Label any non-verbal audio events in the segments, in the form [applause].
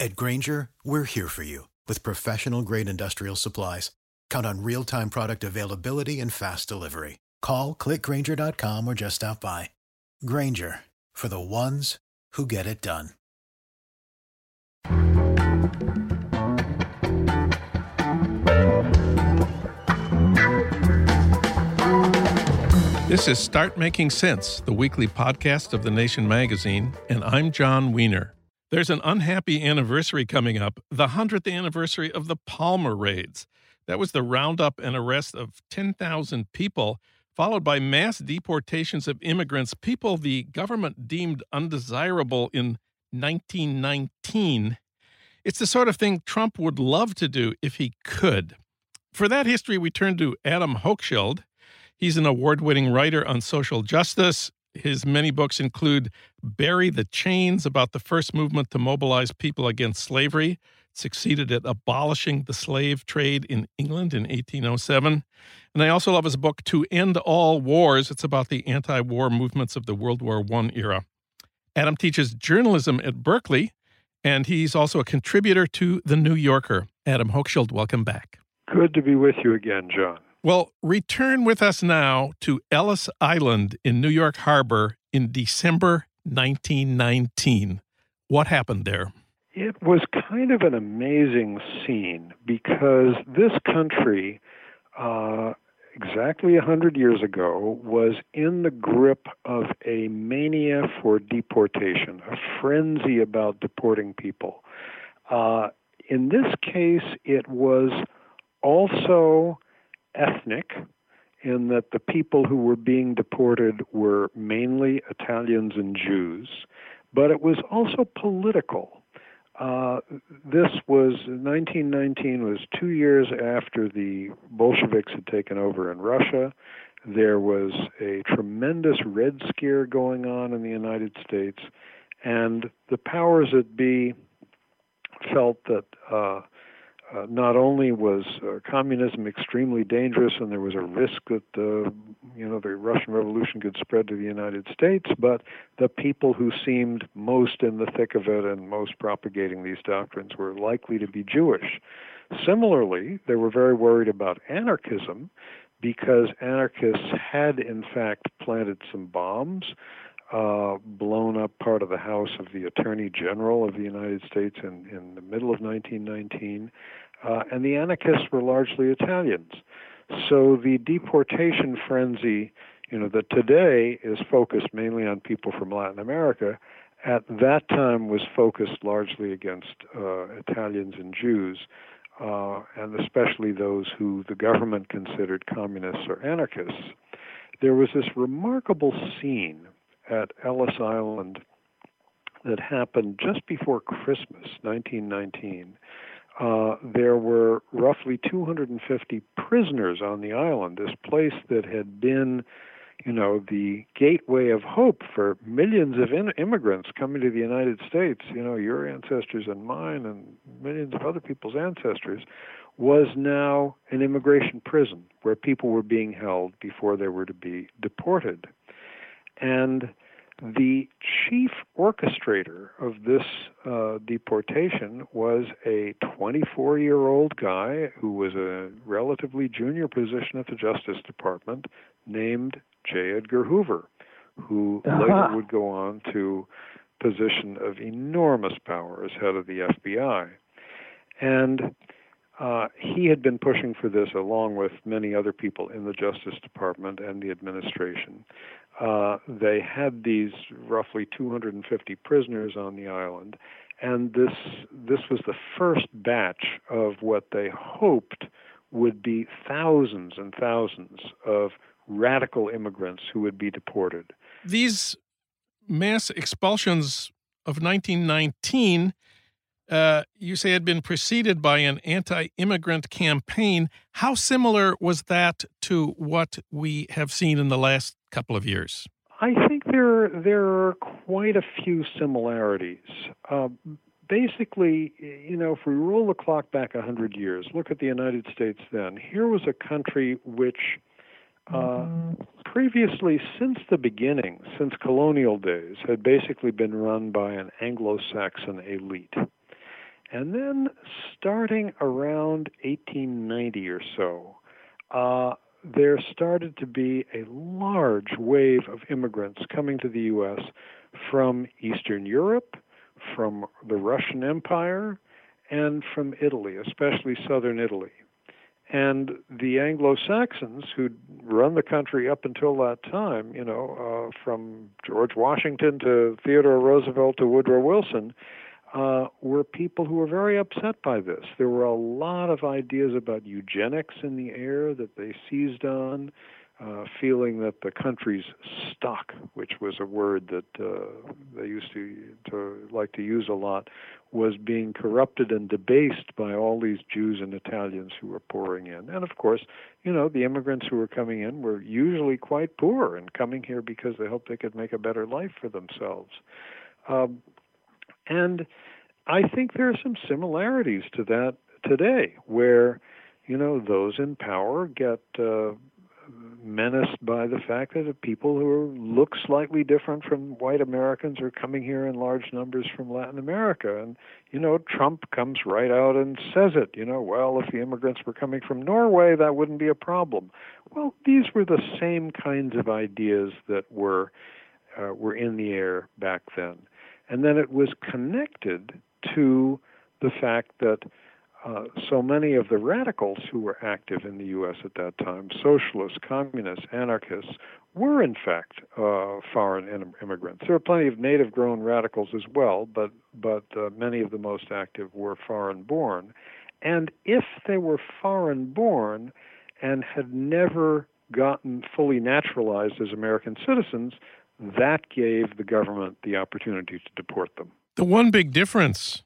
At Grainger, we're here for you with professional grade industrial supplies. Count on real time product availability and fast delivery. Call clickgrainger.com or just stop by. Grainger for the ones who get it done. This is Start Making Sense, the weekly podcast of The Nation magazine, and I'm Jon Wiener. There's an unhappy anniversary coming up, the 100th anniversary of the Palmer raids. That was the roundup and arrest of 10,000 people, followed by mass deportations of immigrants, people the government deemed undesirable in 1919. It's the sort of thing Trump would love to do if he could. For that history, we turn to Adam Hochschild. He's an award winning writer on social justice, his many books include Bury the Chains, about the first movement to mobilize people against slavery, succeeded at abolishing the slave trade in England in 1807. And I also love his book, To End All Wars. It's about the anti war movements of the World War I era. Adam teaches journalism at Berkeley, and he's also a contributor to The New Yorker. Adam Hochschild, welcome back. Good to be with you again, Jon. Well, return with us now to Ellis Island in New York Harbor in December 1919. What happened there? It was kind of an amazing scene because this country, uh, exactly 100 years ago, was in the grip of a mania for deportation, a frenzy about deporting people. Uh, in this case, it was also ethnic in that the people who were being deported were mainly Italians and Jews, but it was also political. Uh, this was 1919 was two years after the Bolsheviks had taken over in Russia. There was a tremendous Red Scare going on in the United States, and the powers that be felt that uh, uh, not only was uh, communism extremely dangerous and there was a risk that uh, you know the Russian Revolution could spread to the United States, but the people who seemed most in the thick of it and most propagating these doctrines were likely to be Jewish. Similarly, they were very worried about anarchism because anarchists had in fact planted some bombs. Uh, blown up part of the house of the Attorney General of the United States in, in the middle of 1919, uh, and the anarchists were largely Italians. So the deportation frenzy, you know, that today is focused mainly on people from Latin America, at that time was focused largely against uh, Italians and Jews, uh, and especially those who the government considered communists or anarchists. There was this remarkable scene at Ellis Island that happened just before Christmas, 1919 uh, there were roughly 250 prisoners on the island, this place that had been, you know, the gateway of hope for millions of in- immigrants coming to the United States, you know, your ancestors and mine and millions of other people's ancestors, was now an immigration prison where people were being held before they were to be deported. And the chief orchestrator of this uh, deportation was a 24 year old guy who was a relatively junior position at the Justice Department named J. Edgar Hoover, who [laughs] uh-huh. later would go on to position of enormous power as head of the FBI. And uh, he had been pushing for this along with many other people in the Justice Department and the administration. Uh, they had these roughly 250 prisoners on the island, and this this was the first batch of what they hoped would be thousands and thousands of radical immigrants who would be deported. These mass expulsions of 1919 uh, you say had been preceded by an anti immigrant campaign. How similar was that to what we have seen in the last couple of years? I think there, there are quite a few similarities. Uh, basically, you know, if we roll the clock back 100 years, look at the United States then. Here was a country which uh, previously, since the beginning, since colonial days, had basically been run by an Anglo Saxon elite. And then starting around 1890 or so, uh, there started to be a large wave of immigrants coming to the U.S. from Eastern Europe, from the Russian Empire, and from Italy, especially southern Italy. And the Anglo Saxons who'd run the country up until that time, you know, uh, from George Washington to Theodore Roosevelt to Woodrow Wilson, uh, were people who were very upset by this. There were a lot of ideas about eugenics in the air that they seized on, uh, feeling that the country's stock, which was a word that uh, they used to, to like to use a lot, was being corrupted and debased by all these Jews and Italians who were pouring in. And of course, you know, the immigrants who were coming in were usually quite poor and coming here because they hoped they could make a better life for themselves. Um, and I think there are some similarities to that today, where you know those in power get uh, menaced by the fact that people who look slightly different from white Americans are coming here in large numbers from Latin America, and you know Trump comes right out and says it. You know, well, if the immigrants were coming from Norway, that wouldn't be a problem. Well, these were the same kinds of ideas that were uh, were in the air back then. And then it was connected to the fact that uh, so many of the radicals who were active in the U.S. at that time, socialists, communists, anarchists, were in fact uh, foreign immigrants. There were plenty of native-grown radicals as well, but but uh, many of the most active were foreign-born. And if they were foreign-born and had never gotten fully naturalized as American citizens, that gave the government the opportunity to deport them. The one big difference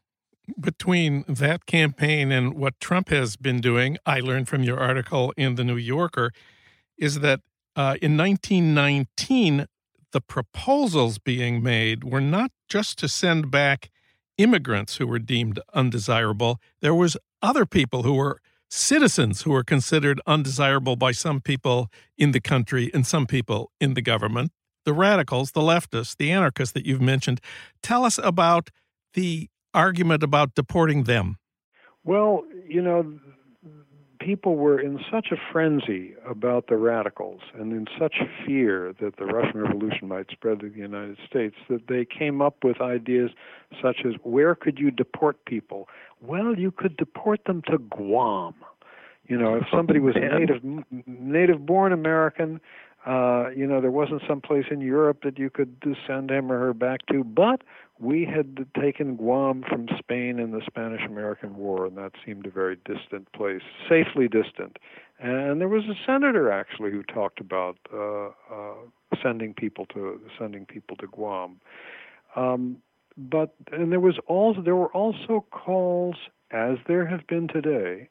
between that campaign and what Trump has been doing, I learned from your article in The New Yorker, is that uh, in 1919, the proposals being made were not just to send back immigrants who were deemed undesirable, there was other people who were citizens who were considered undesirable by some people in the country and some people in the government the radicals, the leftists, the anarchists that you've mentioned. Tell us about the argument about deporting them. Well, you know, people were in such a frenzy about the radicals and in such fear that the Russian Revolution might spread to the United States that they came up with ideas such as where could you deport people? Well, you could deport them to Guam. You know, if somebody was a [laughs] native native born American, uh, you know, there wasn't some place in Europe that you could send him or her back to, but we had taken Guam from Spain in the Spanish American War, and that seemed a very distant place, safely distant. And there was a senator actually who talked about uh, uh, sending people to sending people to Guam. Um, but and there was also there were also calls, as there have been today,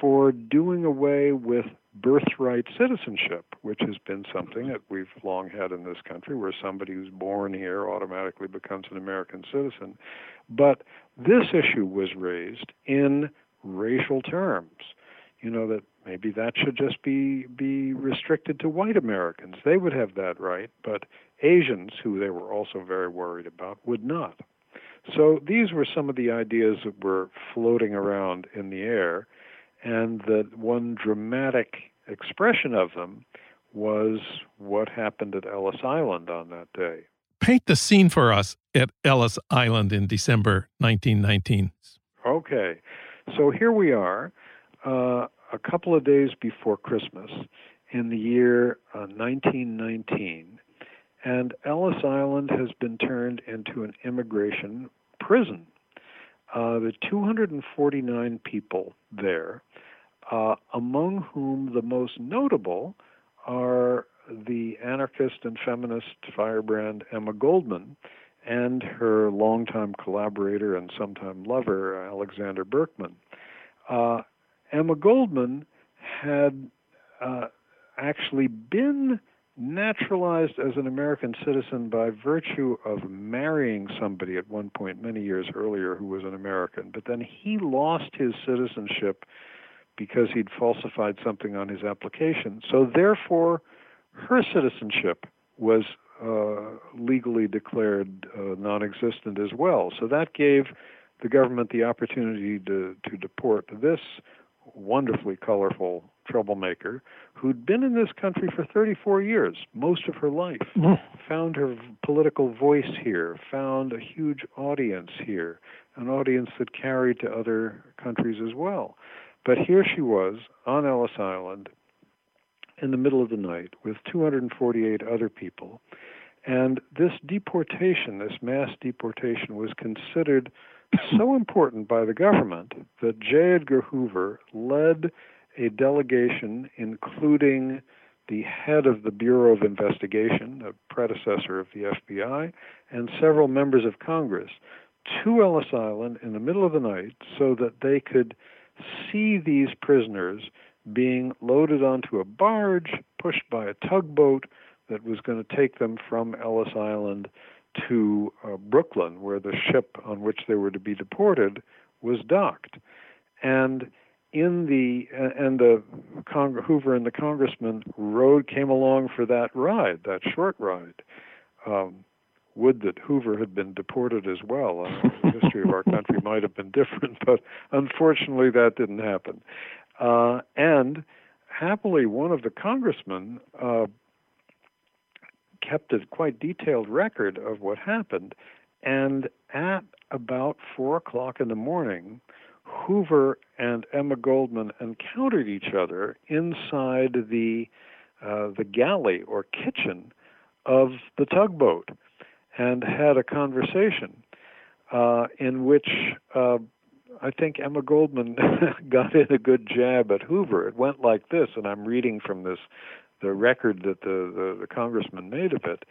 for doing away with birthright citizenship, which has been something that we've long had in this country, where somebody who's born here automatically becomes an American citizen. But this issue was raised in racial terms. you know, that maybe that should just be be restricted to white Americans. They would have that right, but Asians, who they were also very worried about, would not. So these were some of the ideas that were floating around in the air, and that one dramatic expression of them was what happened at Ellis Island on that day. Paint the scene for us at Ellis Island in December 1919. Okay, so here we are, uh, a couple of days before Christmas in the year uh, 1919, and Ellis Island has been turned into an immigration prison. Uh, the 249 people there, uh, among whom the most notable are the anarchist and feminist firebrand Emma Goldman and her longtime collaborator and sometime lover, Alexander Berkman. Uh, Emma Goldman had uh, actually been naturalized as an American citizen by virtue of marrying somebody at one point many years earlier who was an American. But then he lost his citizenship because he'd falsified something on his application. So therefore, her citizenship was uh, legally declared uh, non-existent as well. So that gave the government the opportunity to, to deport this wonderfully colorful troublemaker who'd been in this country for 34 years, most of her life, mm. found her political voice here, found a huge audience here, an audience that carried to other countries as well. But here she was on Ellis Island in the middle of the night with 248 other people. And this deportation, this mass deportation, was considered [coughs] so important by the government that J. Edgar Hoover led a delegation including the head of the Bureau of Investigation, a predecessor of the FBI, and several members of Congress to Ellis Island in the middle of the night so that they could see these prisoners being loaded onto a barge pushed by a tugboat that was going to take them from Ellis Island to uh, Brooklyn, where the ship on which they were to be deported was docked. And in the and the Cong- Hoover and the congressman rode came along for that ride, that short ride. Um, would that Hoover had been deported as well. Uh, the history of our country [laughs] might have been different, but unfortunately that didn't happen. Uh, and happily, one of the congressmen uh, kept a quite detailed record of what happened. And at about four o'clock in the morning, Hoover and Emma Goldman encountered each other inside the uh, the galley or kitchen of the tugboat and had a conversation uh, in which uh, I think Emma Goldman [laughs] got in a good jab at Hoover. It went like this, and I'm reading from this the record that the, the, the congressman made of it,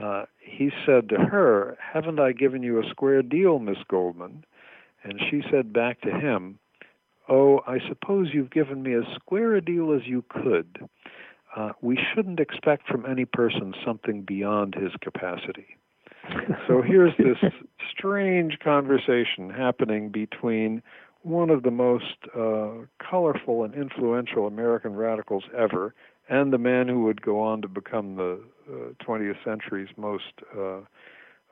uh, he said to her, Haven't I given you a square deal, Miss Goldman? And she said back to him, Oh, I suppose you've given me as square a deal as you could. Uh, we shouldn't expect from any person something beyond his capacity. So here's this strange conversation happening between one of the most uh, colorful and influential American radicals ever and the man who would go on to become the uh, 20th century's most uh,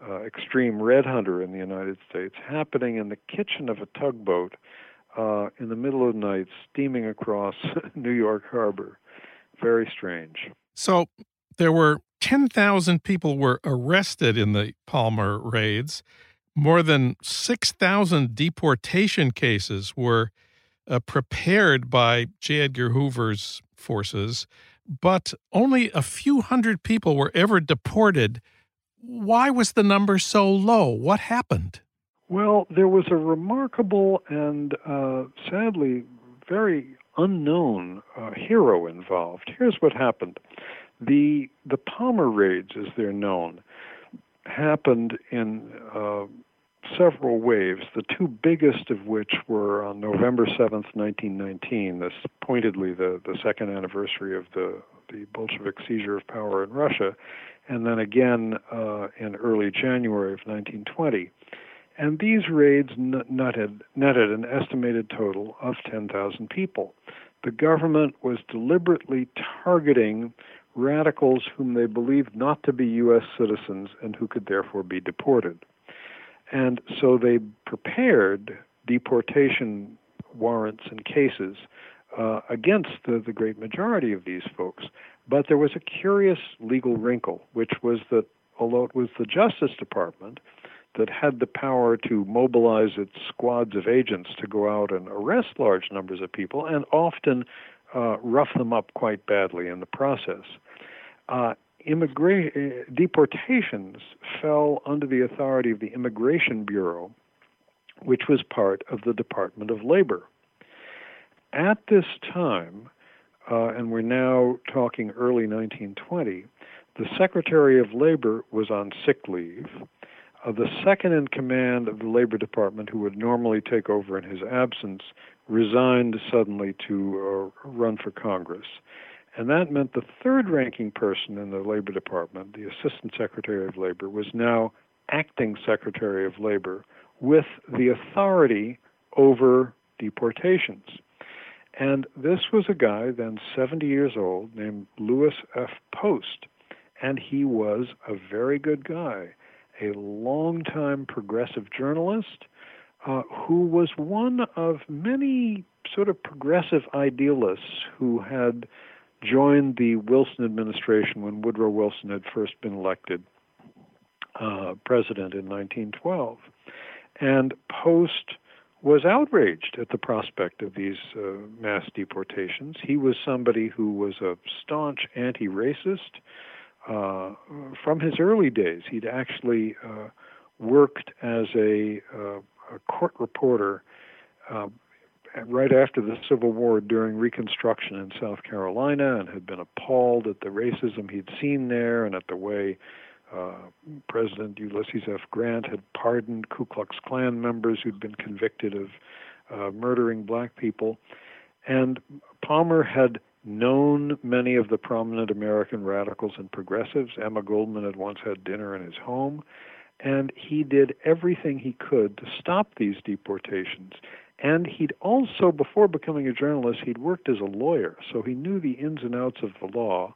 uh, extreme red hunter in the United States, happening in the kitchen of a tugboat uh, in the middle of the night, steaming across [laughs] New York Harbor. Very strange. So there were 10,000 people were arrested in the Palmer raids. More than 6,000 deportation cases were uh, prepared by J. Edgar Hoover's forces but only a few hundred people were ever deported. Why was the number so low? What happened? Well, there was a remarkable and uh, sadly very unknown uh, hero involved. Here's what happened: the the Palmer raids, as they're known, happened in uh, several waves, the two biggest of which were on November 7th, 1919, this pointedly the, the second anniversary of the, the Bolshevik seizure of power in Russia, and then again uh, in early January of 1920. And these raids netted, netted an estimated total of 10,000 people. the government was deliberately targeting radicals whom they believed not to be U.S. citizens and who could therefore be deported. And so they prepared deportation warrants and cases uh, against the, the great majority of these folks. But there was a curious legal wrinkle, which was that although it was the Justice Department that had the power to mobilize its squads of agents to go out and arrest large numbers of people and often uh, rough them up quite badly in the process. Uh, immigra- uh, deportations fell under the authority of the Immigration Bureau, which was part of the Department of Labor. At this time, uh, and we're now talking early 1920, the Secretary of Labor was on sick leave. Uh, the second in command of the Labor Department, who would normally take over in his absence, resigned suddenly to uh, run for Congress. And that meant the third ranking person in the Labor Department, the Assistant Secretary of Labor, was now acting Secretary of Labor with the authority over deportations. And this was a guy then 70 years old named Louis F. Post. And he was a very good guy a longtime progressive journalist uh, who was one of many sort of progressive idealists who had joined the Wilson administration when Woodrow Wilson had first been elected uh, president in 1912. And Post was outraged at the prospect of these uh, mass deportations. He was somebody who was a staunch anti racist uh, from his early days. He'd actually uh, worked as a, uh, a court reporter uh, right after the Civil War during Reconstruction in South Carolina and had been appalled at the racism he'd seen there and at the way uh, President Ulysses S. Grant had pardoned Ku Klux Klan members who'd been convicted of uh, murdering black people. And Palmer had known many of the prominent American radicals and progressives. Emma Goldman had once had dinner in his home, and he did everything he could to stop these deportations. And he'd also, before becoming a journalist, he'd worked as a lawyer, so he knew the ins and outs of the law.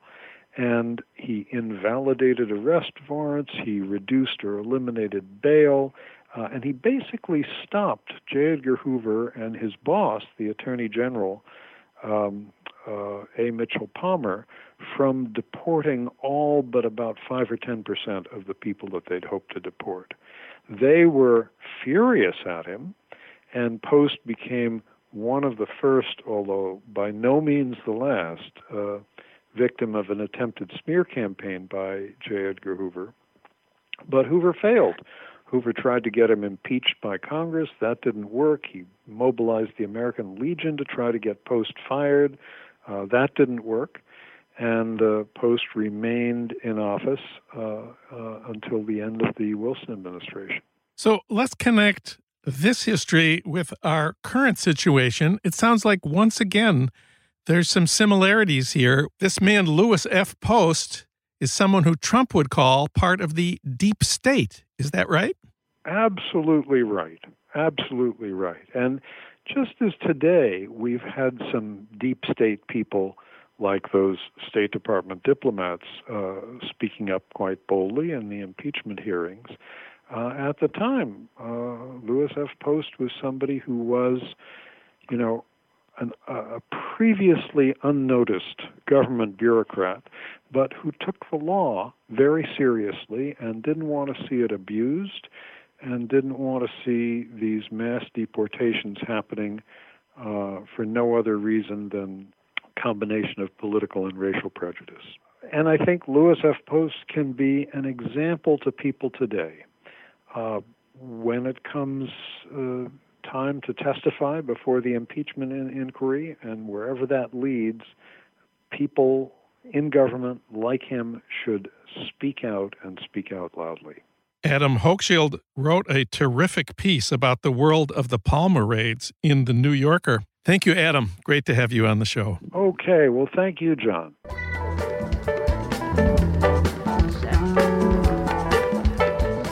And he invalidated arrest warrants, he reduced or eliminated bail, uh, and he basically stopped J. Edgar Hoover and his boss, the Attorney General, um, uh, A. Mitchell Palmer from deporting all but about 5 or 10 percent of the people that they'd hoped to deport. They were furious at him, and Post became one of the first, although by no means the last, uh, victim of an attempted smear campaign by J. Edgar Hoover. But Hoover failed. Hoover tried to get him impeached by Congress. That didn't work. He mobilized the American Legion to try to get Post fired. Uh, that didn't work, and uh, Post remained in office uh, uh, until the end of the Wilson administration. So let's connect this history with our current situation. It sounds like once again there's some similarities here. This man, Louis F. Post, is someone who Trump would call part of the deep state. Is that right? Absolutely right. Absolutely right. And just as today we've had some deep state people like those State Department diplomats uh, speaking up quite boldly in the impeachment hearings. Uh, at the time, uh, Louis F. Post was somebody who was, you know, an, a previously unnoticed government bureaucrat, but who took the law very seriously and didn't want to see it abused and didn't want to see these mass deportations happening uh, for no other reason than combination of political and racial prejudice. And I think Louis F. Post can be an example to people today. Uh, when it comes uh, time to testify before the impeachment in- inquiry, and wherever that leads, people in government like him should speak out and speak out loudly. Adam Hochschild wrote a terrific piece about the world of the Palmer raids in the New Yorker. Thank you, Adam. Great to have you on the show. Okay. Well, thank you, Jon.